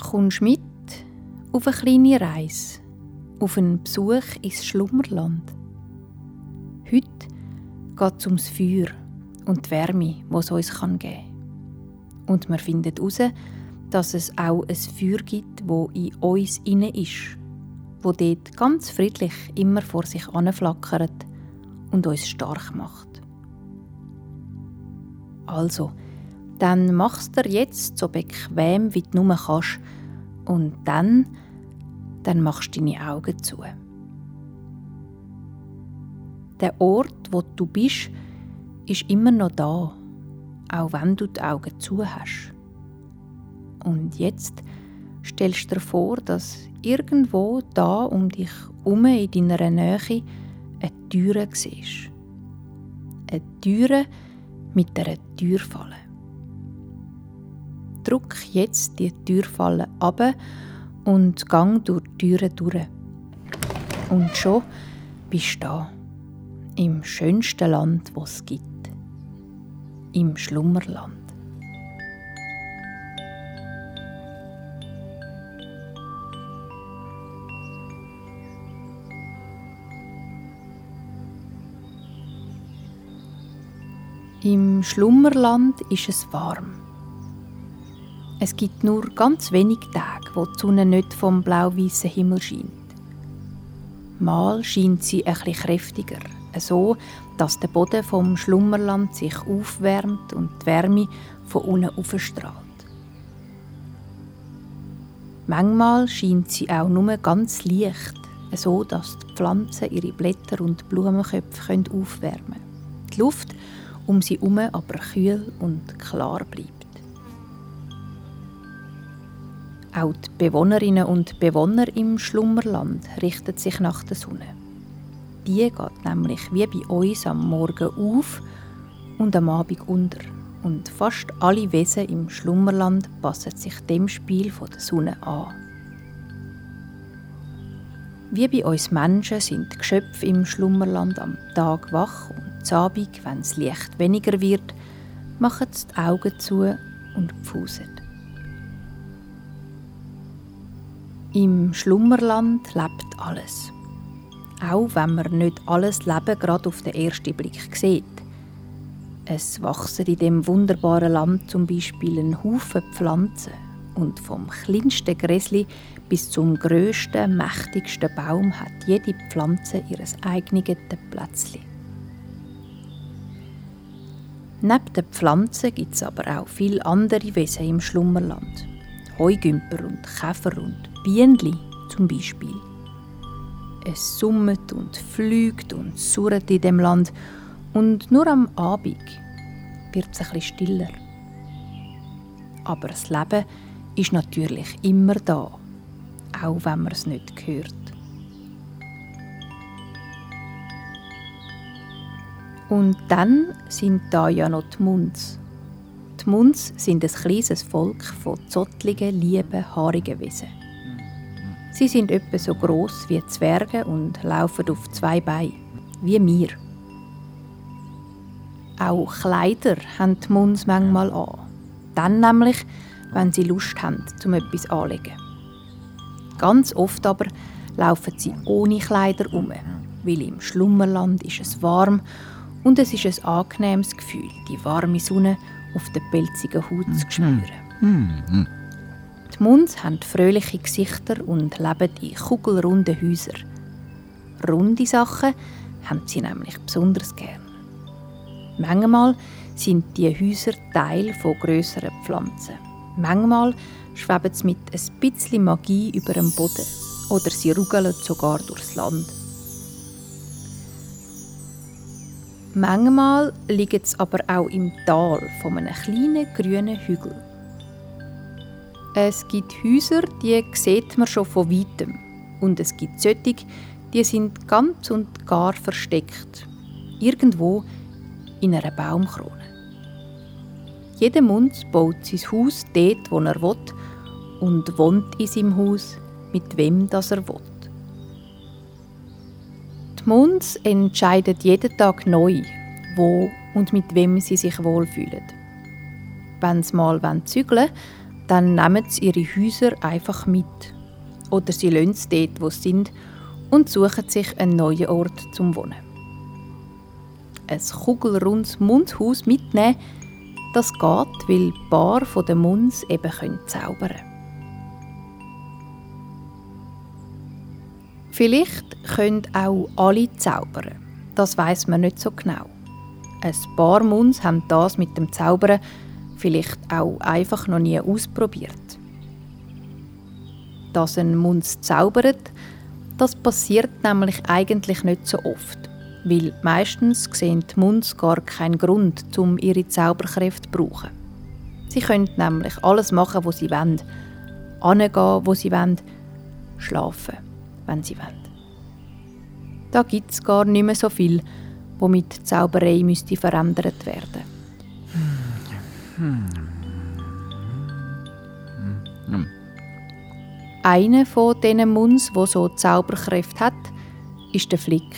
Kommst mit auf eine kleine Reise, auf einen Besuch ins Schlummerland. Heute geht es ums Feuer und die Wärme, die es uns geben kann. Und wir finden heraus, dass es auch ein Feuer gibt, wo in uns inne ist, wo dort ganz friedlich immer vor sich anflackert und uns stark macht. Also, dann machst du jetzt so bequem wie du nur kannst und dann, dann machst du deine Augen zu. Der Ort, wo du bist, ist immer noch da, auch wenn du die Augen zu hast. Und jetzt stellst du dir vor, dass irgendwo da um dich herum in deiner Nähe eine Türe siehst. Eine Türe mit einer Türfalle. Druck jetzt die Türfalle ab und gang durch die Türe durch. Und schon bist du da, im schönsten Land, das es gibt, im Schlummerland. Im Schlummerland ist es warm. Es gibt nur ganz wenige Tage, wo die Sonne nicht vom blau-weißen Himmel scheint. Mal scheint sie etwas kräftiger, so dass der Boden vom Schlummerland sich aufwärmt und die Wärme von unten aufstrahlt. Manchmal scheint sie auch nur ganz leicht, so dass die Pflanzen ihre Blätter und Blumenköpfe aufwärmen können. Die Luft um sie herum aber kühl und klar bleibt. Auch die Bewohnerinnen und Bewohner im Schlummerland richten sich nach der Sonne. Die geht nämlich wie bei uns am Morgen auf und am Abend unter. Und fast alle Wesen im Schlummerland passen sich dem Spiel der Sonne an. Wie bei uns Menschen sind die Geschöpfe im Schlummerland am Tag wach und Abend, wenn das Licht weniger wird, machen sie die Augen zu und pfusen. Im Schlummerland lebt alles. Auch wenn man nicht alles Leben gerade auf den ersten Blick sieht. Es wachsen in dem wunderbaren Land zum Beispiel ein Haufen Pflanzen und vom kleinsten Gräsli bis zum grössten, mächtigsten Baum hat jede Pflanze ihres eigenen Plätzchen. Neben den Pflanzen gibt es aber auch viele andere Wesen im Schlummerland. Heugümper und Käfer und Bienenli zum Beispiel. Es summt und flügt und surrt in dem Land und nur am Abend wird es etwas stiller. Aber das Leben ist natürlich immer da, auch wenn man es nicht hört. Und dann sind da ja noch die Munds. Die Munds sind ein kleines Volk von zottligen, lieben, haarigen Wesen. Sie sind etwa so groß wie Zwerge und laufen auf zwei Beinen, wie wir. Auch Kleider haben die Munds manchmal an. Dann nämlich, wenn sie Lust haben, zum etwas anlegen. Ganz oft aber laufen sie ohne Kleider um, weil im Schlummerland ist es warm und es ist ein angenehmes Gefühl, die warme Sonne auf der pelzigen Haut zu mhm. spüren. Munds haben fröhliche Gesichter und leben in kugelrunden Häusern. Runde Sachen haben sie nämlich besonders gern. Manchmal sind die Häuser Teil von grösseren Pflanzen. Manchmal schweben sie mit ein bisschen Magie über dem Boden oder sie rugeln sogar durchs Land. Manchmal liegt es aber auch im Tal von einem kleinen grünen Hügel. Es gibt Häuser, die sieht man schon von weitem. Und es gibt solche, die sind ganz und gar versteckt. Irgendwo in einer Baumkrone. Jeder Mund baut sein Haus dort, wo er will und wohnt in seinem Haus, mit wem das er will. Die Munds entscheiden jeden Tag neu, wo und mit wem sie sich wohlfühlen. Wenn sie mal zügeln wollen, dann nehmen sie ihre Häuser einfach mit. Oder sie lassen es dort, wo sie sind, und suchen sich einen neuen Ort zum Wohnen. Ein kugelrundes Mundshaus mitnehmen, das geht, weil ein paar den Munds eben zaubern können. Vielleicht können auch alle zaubern. Das weiß man nicht so genau. Ein paar Munds haben das mit dem Zaubern vielleicht auch einfach noch nie ausprobiert. Dass ein Munds zaubert, das passiert nämlich eigentlich nicht so oft, weil meistens sehen die Munds gar keinen Grund, um ihre Zauberkräfte zu brauchen. Sie können nämlich alles machen, was sie wollen, angehen, wo sie wollen, schlafen, wenn sie wollen. Da gibt es gar nicht mehr so viel, womit die Zauberei müsste verändert werden. Einer von diesen Muns, wo so Zauberkräfte hat, ist der Flick.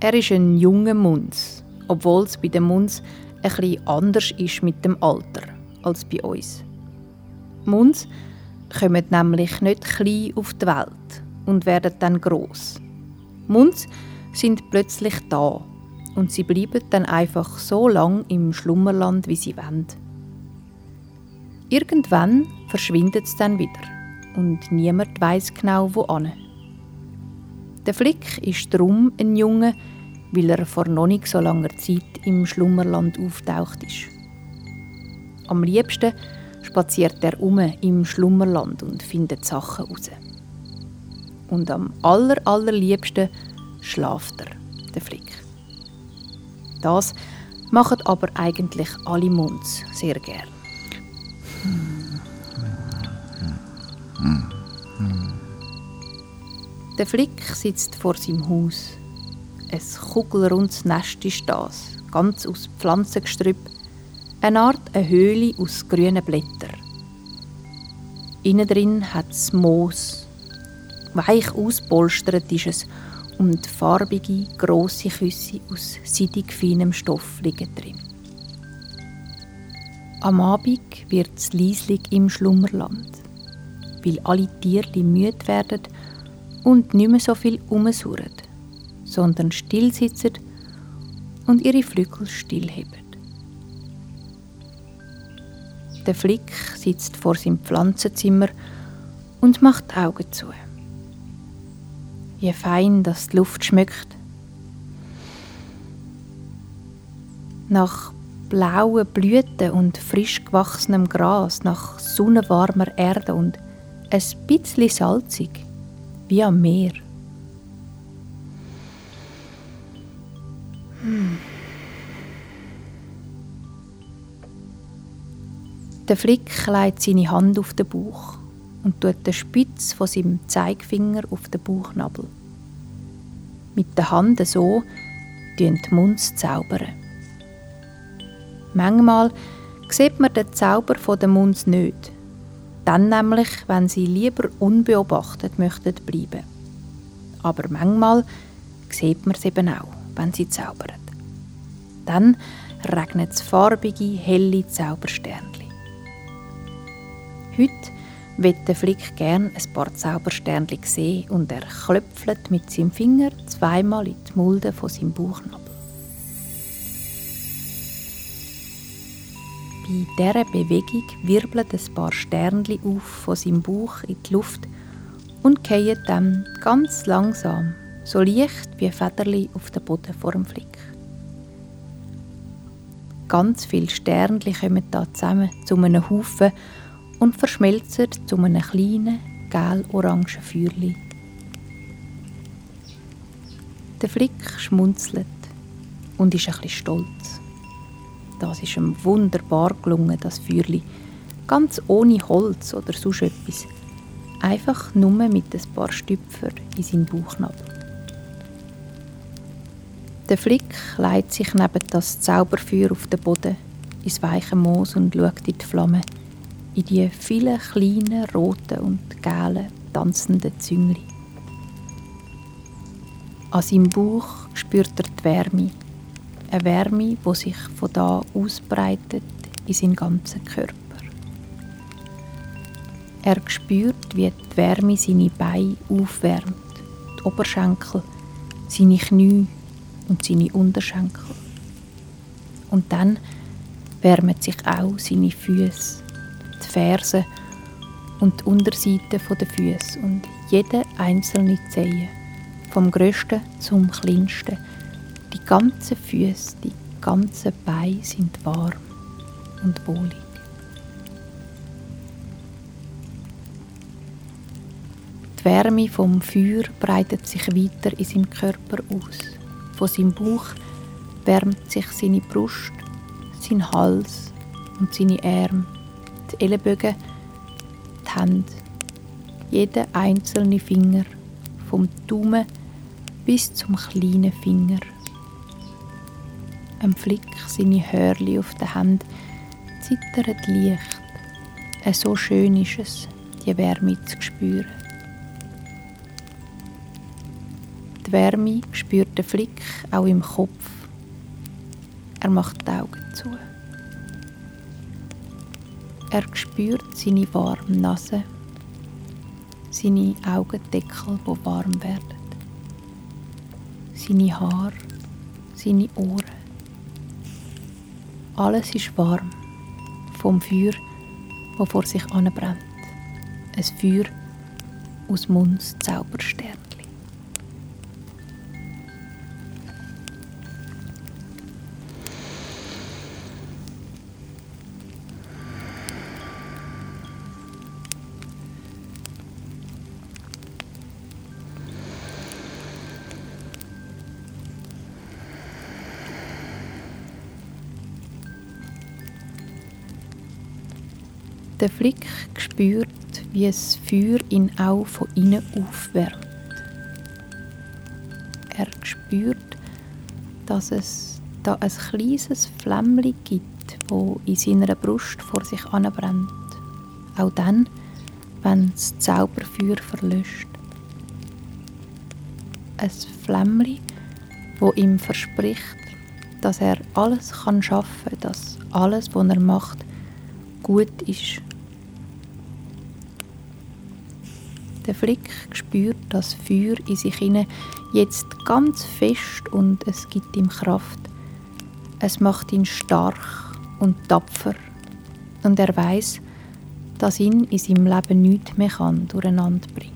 Er ist ein junger Muns, obwohl es bei den Muns etwas anders ist mit dem Alter als bei uns. Muns kommen nämlich nicht klein auf die Welt und werden dann groß. Muns sind plötzlich da und sie bleiben dann einfach so lang im Schlummerland, wie sie wollen. Irgendwann verschwindet es dann wieder und niemand weiß genau, wo an. Der Flick ist drum ein Junge, weil er vor noch nicht so langer Zeit im Schlummerland auftaucht ist. Am liebsten spaziert er um im Schlummerland und findet Sachen raus. Und am aller, allerliebsten schlaft er, der Flick. Das machen aber eigentlich alle Munds sehr gern. Der Flick sitzt vor seinem Haus. Ein kugelrundes Nest ist das, ganz aus Pflanzengestrüpp. Eine Art eine Höhle aus grünen Blättern. Innen drin hat es Moos. Weich auspolstert ist es und farbige, grosse Küsse aus seidig feinem Stoff liegen drin. Am Abend wird es leislich im Schlummerland, weil alle Tiere müde werden und nicht mehr so viel umsurren, sondern still sitzen und ihre Flügel stillheben. Der Flick sitzt vor seinem Pflanzenzimmer und macht die Augen zu wie fein das die Luft schmeckt. Nach blauen Blüten und frisch gewachsenem Gras, nach sonnenwarmer Erde und ein bisschen salzig, wie am Meer. Hm. Der Flick legt seine Hand auf den Bauch und tut den Spitz von seinem Zeigefinger auf den Bauchnabel. Mit der Hand so die Munds zaubern. Manchmal sieht man den Zauber den Munds nicht. Dann nämlich, wenn sie lieber unbeobachtet möchten bleiben. Aber manchmal sieht man es eben auch, wenn sie zaubern. Dann regnet es farbige, helle Zaubersternchen. Heute wird der Flick gern ein paar Zaubersternchen sehen und er klöpfelt mit seinem Finger zweimal in die Mulde von seinem Bauchnabel. Bei dieser Bewegung wirbeln ein paar Sternchen auf von seinem Bauch in die Luft und fallen dann ganz langsam, so leicht wie Federli auf den Boden vor dem Flick. Ganz viele Sternchen kommen da zusammen zu einem Haufen und verschmelzen zu einem kleinen, gel-orangen Feuerchen. Der Flick schmunzelt und ist ein bisschen stolz. Das ist ihm wunderbar gelungen, das Feuerchen. Ganz ohne Holz oder sonst etwas. Einfach nur mit ein paar Stüpfer in seinen Bauchnabel. Der Flick legt sich neben das Zauberfeuer auf den Boden, ins weiche Moos und schaut in die Flamme in die vielen kleinen roten und gelben tanzenden Züngli. An seinem Bauch spürt er die Wärme, eine Wärme, die sich von da ausbreitet in seinen ganzen Körper. Er spürt, wie die Wärme seine Beine aufwärmt, die Oberschenkel, seine Knie und seine Unterschenkel. Und dann wärmen sich auch seine Füße, die Fersen und die Unterseite der Füße und jede einzelne Zehe, vom größten zum kleinsten. Die ganzen Füße, die ganzen Beine sind warm und wohlig. Die Wärme vom Feuer breitet sich weiter in seinem Körper aus. Von seinem Bauch wärmt sich seine Brust, sein Hals und seine Arme, die Ellenbögen, die Hände, jeder einzelne Finger, vom Daumen bis zum kleinen Finger. Ein Flick seine Hörli auf der Hand zittert leicht. So schön ist es, die Wärme zu spüren. Die Wärme spürt den Flick auch im Kopf. Er macht die Augen zu. Er spürt seine warme Nase, seine Augendeckel, die warm werden, seine Haare, seine Ohren. Alles ist warm vom Feuer, das vor sich anbrennt. Ein Feuer aus Munds Zauberstern. Der Flick spürt, wie das Feuer ihn auch von innen aufwärmt. Er spürt, dass es da ein kleines Flämmchen gibt, wo in seiner Brust vor sich anbrennt. Auch dann, wenn das Zauberfeuer verlöscht. Ein Flämmchen, wo ihm verspricht, dass er alles kann schaffen, dass alles, was er macht, gut ist Der Flick spürt das Feuer in sich hinein jetzt ganz fest und es gibt ihm Kraft. Es macht ihn stark und tapfer und er weiß, dass ihn in seinem Leben nichts mehr kann durcheinander bringen.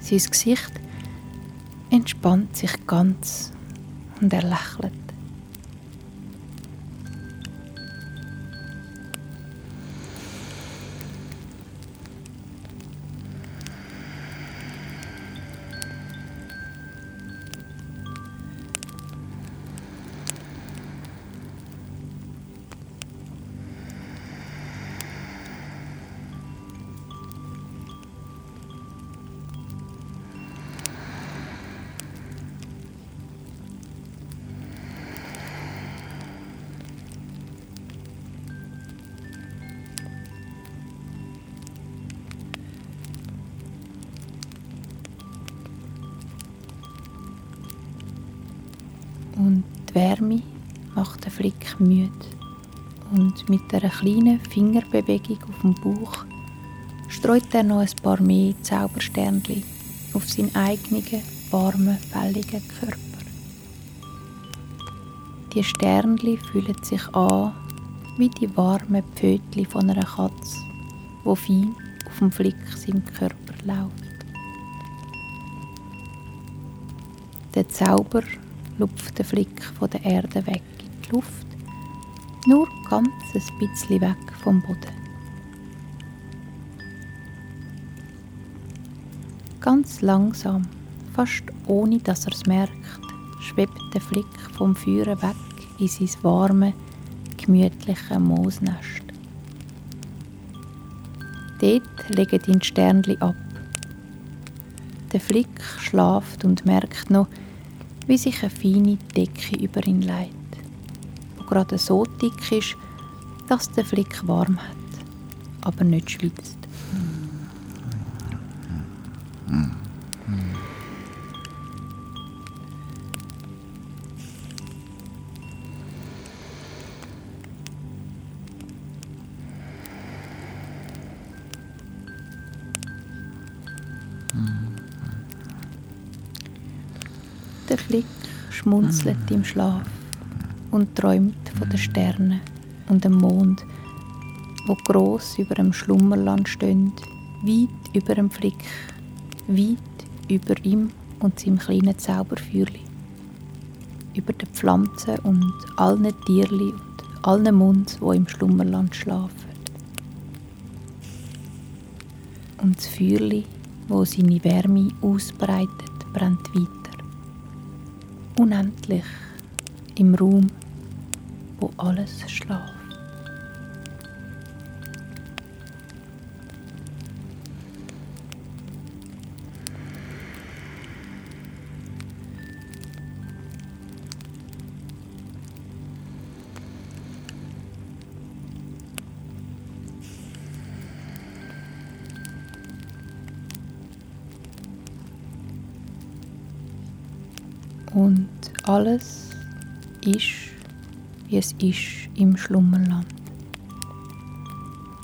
Sein Gesicht entspannt sich ganz und er lächelt. Die Wärme macht den Flick müde. Und mit einer kleinen Fingerbewegung auf dem Bauch streut er noch ein paar mehr Zaubersternchen auf seinen eigenen, warmen, fälligen Körper. Die Sternli fühlen sich an wie die warmen Pfötchen von einer Katze, wo fein auf dem Flick seinem Körper läuft. Der Zauber lupft der Flick von der Erde weg in die Luft, nur ganz ein bisschen weg vom Boden. Ganz langsam, fast ohne dass er es merkt, schwebt der Flick vom Feuer weg in sein warme, gemütliche Moosnest. Dort legen die Sternli ab. Der Flick schlaft und merkt noch, wie sich eine feine Decke über ihn legt, die gerade so dick ist, dass der Flick warm hat, aber nicht schwitzt. Der Flick schmunzelt im Schlaf und träumt von den Sternen und dem Mond, wo groß über dem Schlummerland stehen, weit über dem Flick, weit über ihm und seinem kleinen Zauberfeuerli, über den Pflanzen und allen Tierli und allen Munds, wo im Schlummerland schlafen. Und das Feuerli, wo seine Wärme ausbreitet, brennt weiter. Unendlich im Raum, wo alles schlaft. Alles ist, wie es ist im Schlummerland.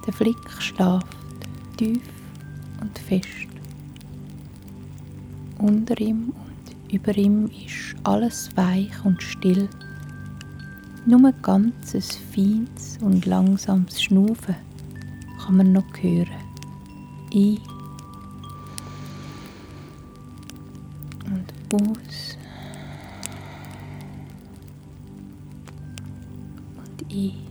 Der Flick schläft tief und fest. Unter ihm und über ihm ist alles weich und still. Nur ein ganzes feines und langsames Schnaufen kann man noch hören. Ein und aus. Und I.